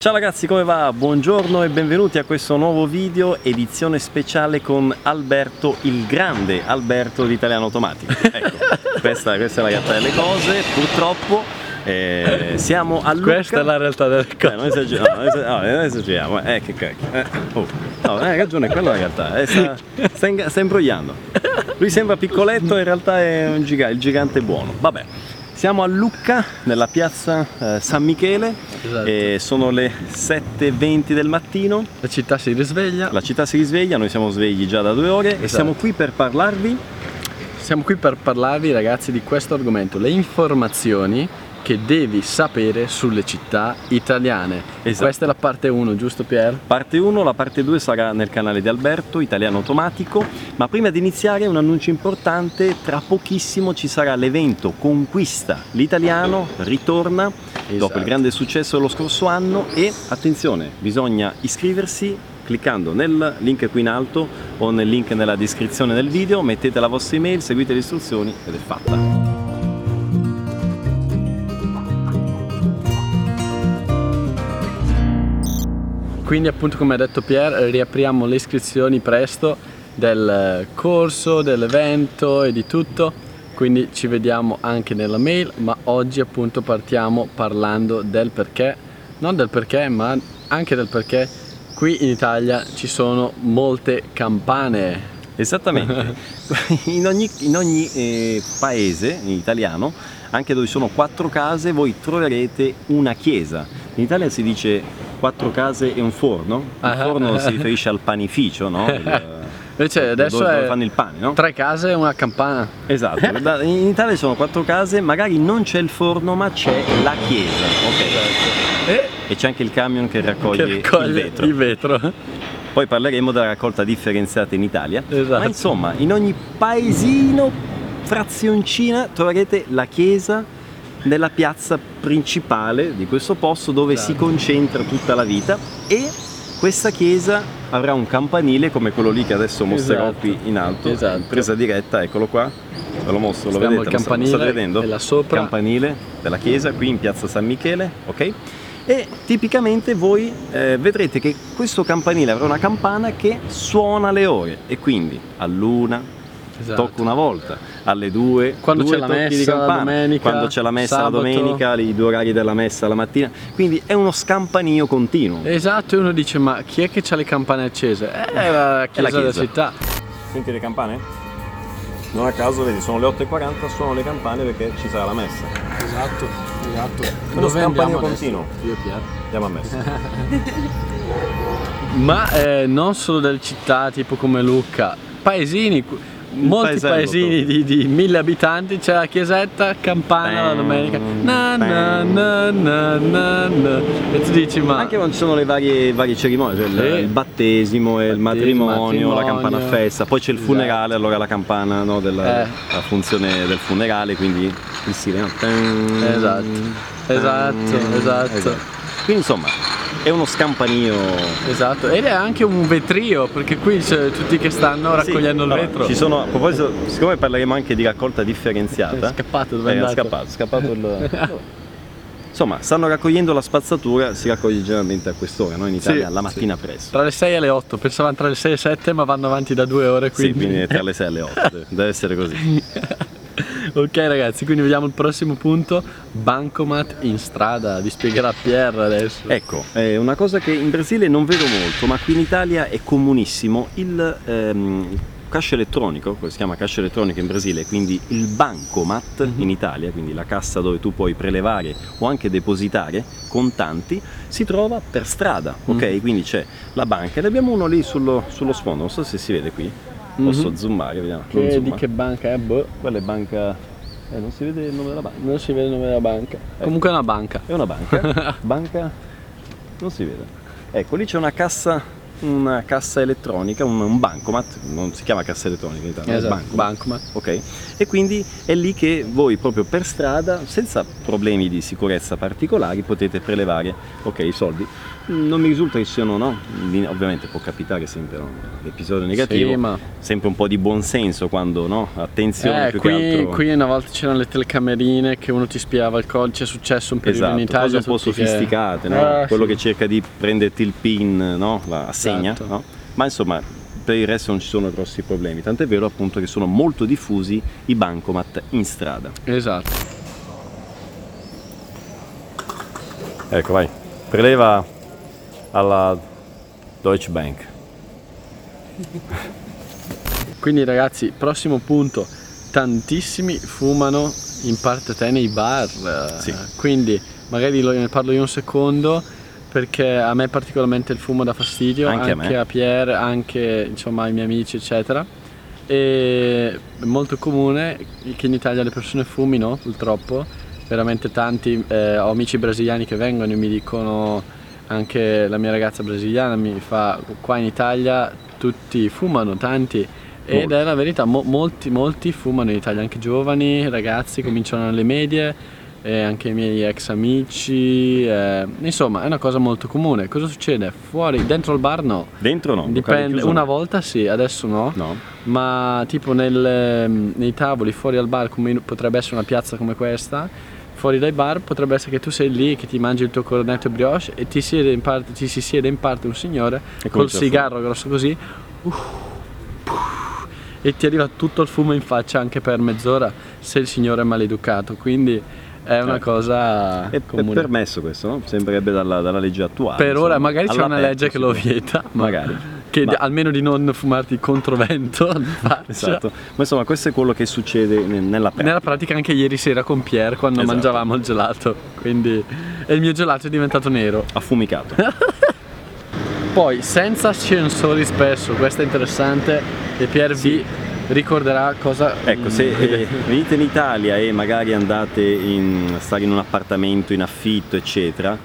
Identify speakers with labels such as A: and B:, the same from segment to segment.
A: Ciao ragazzi come va? Buongiorno e benvenuti a questo nuovo video edizione speciale con Alberto il grande Alberto di Italiano Automatico ecco questa, questa, è la realtà delle cose purtroppo eh, siamo a Lucca
B: questa è la realtà delle cose
A: eh, non esageriamo no, no, non esageriamo eh che cacchio eh, oh. no hai ragione quella è la realtà eh, sta, sta, in, sta imbrogliando lui sembra piccoletto in realtà è un gigante, il gigante buono vabbè siamo a Lucca, nella piazza eh, San Michele, esatto. e sono le 7.20 del mattino.
B: La città si risveglia.
A: La città si risveglia, noi siamo svegli già da due ore esatto. e siamo qui per parlarvi.
B: Siamo qui per parlarvi ragazzi di questo argomento, le informazioni che devi sapere sulle città italiane. Esatto. Questa è la parte 1, giusto Pier?
A: Parte 1, la parte 2 sarà nel canale di Alberto, Italiano Automatico, ma prima di iniziare un annuncio importante, tra pochissimo ci sarà l'evento Conquista l'Italiano, ritorna esatto. dopo il esatto. grande successo dello scorso anno e attenzione, bisogna iscriversi cliccando nel link qui in alto o nel link nella descrizione del video, mettete la vostra email, seguite le istruzioni ed è fatta.
B: Quindi appunto come ha detto Pier riapriamo le iscrizioni presto del corso, dell'evento e di tutto. Quindi ci vediamo anche nella mail ma oggi appunto partiamo parlando del perché. Non del perché ma anche del perché qui in Italia ci sono molte campane.
A: Esattamente. In ogni, in ogni eh, paese in italiano anche dove sono quattro case voi troverete una chiesa. In Italia si dice quattro case e un forno. Il uh-huh. forno si riferisce al panificio, no? Il,
B: Invece adesso
A: dove, dove fanno il pane, no?
B: Tre case e una campana.
A: Esatto, in Italia sono quattro case, magari non c'è il forno ma c'è la chiesa, ok? Esatto. E, e c'è anche il camion che raccoglie, che raccoglie il vetro.
B: Il vetro.
A: Poi parleremo della raccolta differenziata in Italia. Esatto. Ma insomma, in ogni paesino, frazioncina, troverete la chiesa nella piazza principale di questo posto dove si concentra tutta la vita e questa chiesa avrà un campanile come quello lì che adesso mostrerò esatto. qui in alto esatto. presa diretta eccolo qua ve lo mostro lo vedete
B: il campanile lo
A: state vedendo
B: là sopra.
A: campanile della chiesa qui in piazza San Michele ok e tipicamente voi eh, vedrete che questo campanile avrà una campana che suona le ore e quindi all'una esatto. tocco una volta, alle due,
B: quando
A: due
B: c'è la messa la domenica,
A: quando c'è la messa
B: sabato.
A: la domenica, i due orari della messa la mattina, quindi è uno scampanio continuo.
B: Esatto, e uno dice ma chi è che ha le campane accese? Eh, è la chiesa, è la chiesa. della città.
A: Senti le campane? Non a caso, vedi, sono le 8.40, suonano le campane perché ci sarà la messa.
B: Esatto, esatto.
A: Uno scampanio continuo.
B: Io Pier.
A: Andiamo a messa.
B: Ma eh, non solo delle città tipo come Lucca, paesini molti paesini di, di, mille abitanti c'è la chiesetta, campana la domenica. Na, na, na, e tu dici ma
A: anche quando ci sono le varie, varie cerimonie cioè sì. il, il, battesimo, il matrimonio, matrimonio, la campana a festa poi c'è il esatto. funerale allora la campana no, della eh. la funzione del funerale quindi il sireno
B: esatto. Esatto esatto, esatto.
A: quindi insomma è uno scampanio
B: esatto ed è anche un vetrio perché qui c'è tutti che stanno raccogliendo sì, il vetro
A: ci sono a proposito siccome parleremo anche di raccolta differenziata
B: è scappato dove è,
A: è scappato scappato il Insomma, stanno raccogliendo la spazzatura, si raccoglie generalmente a quest'ora, no? in Italia, sì, la mattina sì. presto.
B: Tra le 6 e le 8, pensavano tra le 6 e 7, ma vanno avanti da due ore. Quindi,
A: sì, quindi tra le 6 e le 8, deve essere così.
B: ok ragazzi quindi vediamo il prossimo punto bancomat in strada vi spiegherà Pierre adesso
A: ecco eh, una cosa che in Brasile non vedo molto ma qui in Italia è comunissimo il ehm, cash elettronico, si chiama cash elettronico in Brasile, quindi il bancomat mm-hmm. in Italia, quindi la cassa dove tu puoi prelevare o anche depositare contanti, si trova per strada, ok? Quindi c'è la banca ed abbiamo uno lì sullo, sullo sfondo, non so se si vede qui, Posso mm-hmm. zoomare, vediamo.
B: Che, zooma. Di che banca è? Boh.
A: Quella è banca. Eh, non si vede il nome della banca.
B: Non si vede il nome della banca.
A: Ecco.
B: Comunque è una banca.
A: È una banca. banca. Non si vede. Ecco, lì c'è una cassa, una cassa elettronica, un, un, bancomat, non si chiama cassa elettronica in Italia,
B: esatto, bancomat. bancomat.
A: Ok. E quindi è lì che voi proprio per strada, senza problemi di sicurezza particolari, potete prelevare, ok, i soldi non mi risulta che siano, no? Ovviamente può capitare sempre no? l'episodio negativo,
B: Sì, ma-
A: sempre un po' di buonsenso quando, no? Attenzione
B: Eh,
A: più
B: qui,
A: che altro.
B: qui una volta c'erano le telecamerine che uno ti spiava il codice, è successo un periodo
A: Esatto,
B: in Italia.
A: cose un po'
B: tutti che-
A: sofisticate, no?
B: Eh,
A: quello
B: sì.
A: che cerca di prenderti il pin, no? la assegna,
B: Esatto.
A: no? ma insomma per il resto non ci sono grossi problemi, tant'è vero appunto che sono molto diffusi i bancomat in strada.
B: Esatto.
A: Ecco, vai, preleva alla Deutsche Bank.
B: Quindi ragazzi, prossimo punto, tantissimi fumano in parte te nei bar,
A: Sì.
B: quindi magari lo- ne parlo io un secondo perché a me particolarmente il fumo dà fastidio,
A: Anche a
B: anche,
A: me.
B: a Pierre, anche insomma ai miei amici eccetera. E è molto comune che in Italia le persone fumino purtroppo, veramente tanti, eh, ho amici brasiliani che vengono e mi dicono, anche la mia ragazza brasiliana mi fa, qua in Italia tutti fumano, tanti, ed
A: Molti.
B: è la verità, mo- molti, molti fumano in Italia, anche giovani, ragazzi, cominciano alle medie, e anche i miei ex amici, eh, insomma è una cosa molto comune. Cosa succede? Fuori, dentro il bar no.
A: Dentro no?
B: Dipende, una
A: no.
B: volta sì, adesso no.
A: No?
B: Ma tipo nel- nei tavoli fuori al bar, come potrebbe essere una piazza come questa, fuori dai bar potrebbe essere che tu sei lì, che ti mangi il tuo cornetto brioche e ti, siede in parte, ti si siede in parte un signore
A: E
B: col sigarro grosso così uff, puff, e ti arriva tutto il fumo in faccia anche per mezz'ora se il signore è maleducato. Quindi è una
A: Certo.
B: cosa
A: È, è
B: comune.
A: permesso questo, no? Sembrerebbe dalla, dalla legge attuale.
B: Per ora
A: insomma.
B: magari c'è una legge che lo vieta, ma-
A: Magari.
B: Che
A: Ma-
B: almeno di non fumarti controvento.
A: Esatto. Ma insomma questo è quello che succede ne- nella pratica.
B: Nella pratica anche ieri sera con Pierre quando
A: Esatto.
B: mangiavamo il gelato, quindi e il mio gelato è diventato nero.
A: Affumicato.
B: Poi senza ascensori spesso, questo è interessante e Pierre vi ricorderà cosa
A: Ecco, se eh, venite in Italia e magari andate in, a stare in un appartamento in affitto, eccetera,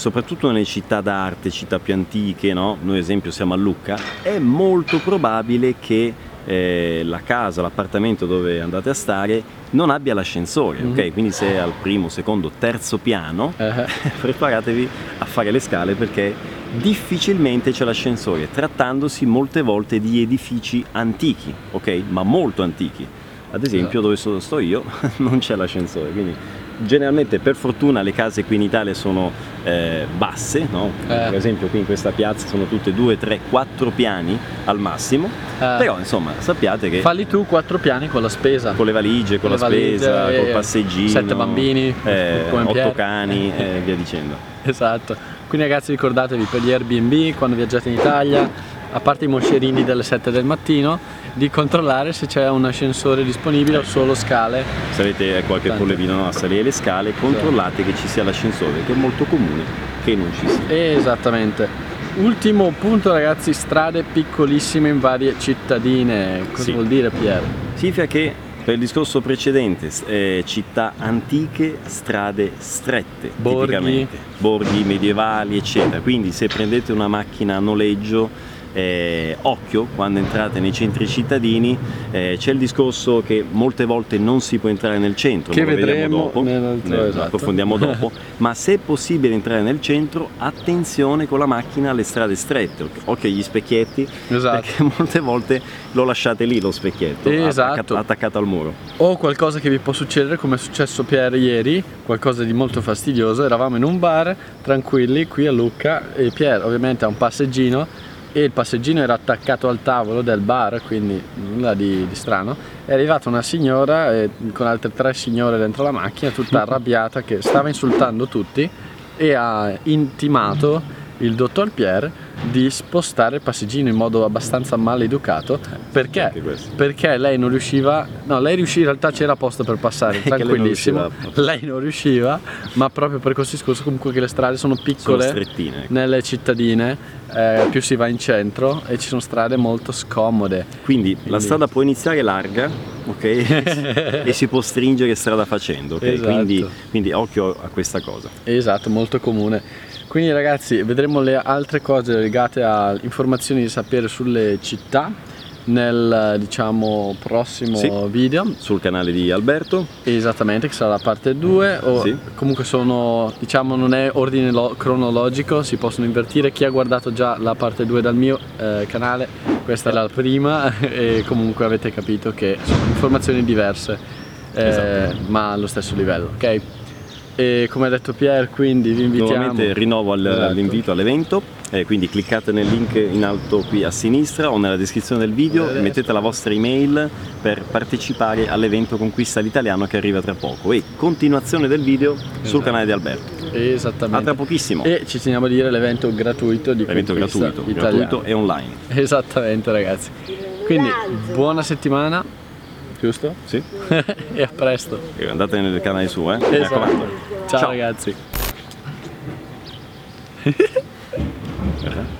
A: soprattutto nelle città d'arte, città più antiche, no? noi ad esempio siamo a Lucca, è molto probabile che eh, la casa, l'appartamento dove andate a stare non abbia l'ascensore, ok? Quindi se è al primo, secondo, terzo piano,
B: Eh,
A: preparatevi a fare le scale perché difficilmente c'è l'ascensore, trattandosi molte volte di edifici antichi, ok? Ma molto antichi. Ad esempio dove so- sto io non c'è l'ascensore, quindi generalmente per fortuna le case qui in Italia sono eh, basse, no?
B: Eh.
A: per esempio qui in questa piazza sono tutte 2, 3, 4 piani al massimo,
B: Eh.
A: però insomma sappiate che
B: falli tu quattro piani con la spesa.
A: con le valigie, con
B: Le
A: la
B: valigie,
A: spesa,
B: eh,
A: col passeggino,
B: sette bambini,
A: eh, otto cani e via dicendo.
B: Esatto. Quindi ragazzi ricordatevi per gli Airbnb quando viaggiate in Italia, a parte i moscerini delle 7 del mattino, di controllare se c'è un ascensore disponibile o solo scale.
A: Se avete eh, qualche
B: Tanto.
A: problemino no, a salire le scale, controllate che ci sia l'ascensore, che è molto comune che non ci sia.
B: Esattamente. Ultimo punto ragazzi, strade piccolissime in varie cittadine. Cosa
A: Sì.
B: vuol dire Pier?
A: Significa che per il discorso precedente, eh, città antiche, strade strette,
B: Borghi.
A: tipicamente, borghi medievali, eccetera. Quindi se prendete una macchina a noleggio, eh, occhio quando entrate nei centri cittadini, eh, c'è il discorso che molte volte non si può entrare nel centro,
B: Che vedremo
A: dopo,
B: nell'altro,
A: ne-
B: esatto.
A: approfondiamo dopo, ma se è possibile entrare nel centro, attenzione con la macchina alle strade strette, occhio agli specchietti,
B: Esatto.
A: perché molte volte lo lasciate lì lo specchietto,
B: Esatto.
A: attaccato, attaccato al muro.
B: O qualcosa che vi può succedere come è successo Pier ieri, qualcosa di molto fastidioso, eravamo in un bar tranquilli qui a Lucca e Pier ovviamente ha un passeggino e il passeggino era attaccato al tavolo del bar, quindi nulla di, di strano. È arrivata una signora eh, con altre tre signore dentro la macchina, tutta arrabbiata, che stava insultando tutti e ha intimato il dottor Pierre di spostare il passeggino in modo abbastanza maleducato perché?
A: anche questo.
B: perché lei non riusciva no lei riusciva in realtà c'era posto per passare
A: Che lei non
B: tranquillissimo lei non riusciva ma proprio per questo discorso comunque che le strade sono
A: Sono
B: piccole
A: strettine. ecco.
B: nelle cittadine eh, più si va in centro e ci sono strade molto scomode
A: Quindi la strada può iniziare larga, ok? e si può stringere strada facendo, ok?
B: Esatto.
A: Quindi, quindi occhio a questa cosa.
B: Esatto, molto comune. Quindi ragazzi, vedremo le altre cose legate a informazioni da sapere sulle città nel diciamo prossimo
A: Sì.
B: video
A: sul canale di Alberto.
B: esattamente che sarà la parte 2 o
A: Sì.
B: comunque sono diciamo non è ordine lo- cronologico si possono invertire chi ha guardato già la parte 2 dal mio eh, canale questa è la prima e comunque avete capito che sono informazioni diverse eh,
A: Esatto.
B: ma allo stesso livello ok e come ha detto Pier quindi vi invitiamo
A: Nuovamente rinnovo al-
B: Esatto.
A: l'invito all'evento, eh, quindi cliccate nel link in alto qui a sinistra o nella descrizione del video,
B: Adesso.
A: mettete la vostra email per partecipare all'evento Conquista l'Italiano che arriva tra poco e continuazione del video sul
B: Esatto.
A: canale di Alberto. A
B: esattamente
A: tra pochissimo,
B: e ci teniamo a dire l'evento gratuito di
A: evento
B: Conquista
A: gratuito,
B: Italiano.
A: gratuito e online.
B: Esattamente ragazzi. Quindi buona settimana, giusto?
A: Sì?
B: e a presto.
A: E andate nel canale suo, eh?
B: Esatto. Ciao,
A: Ciao.
B: ragazzi.
A: Eh?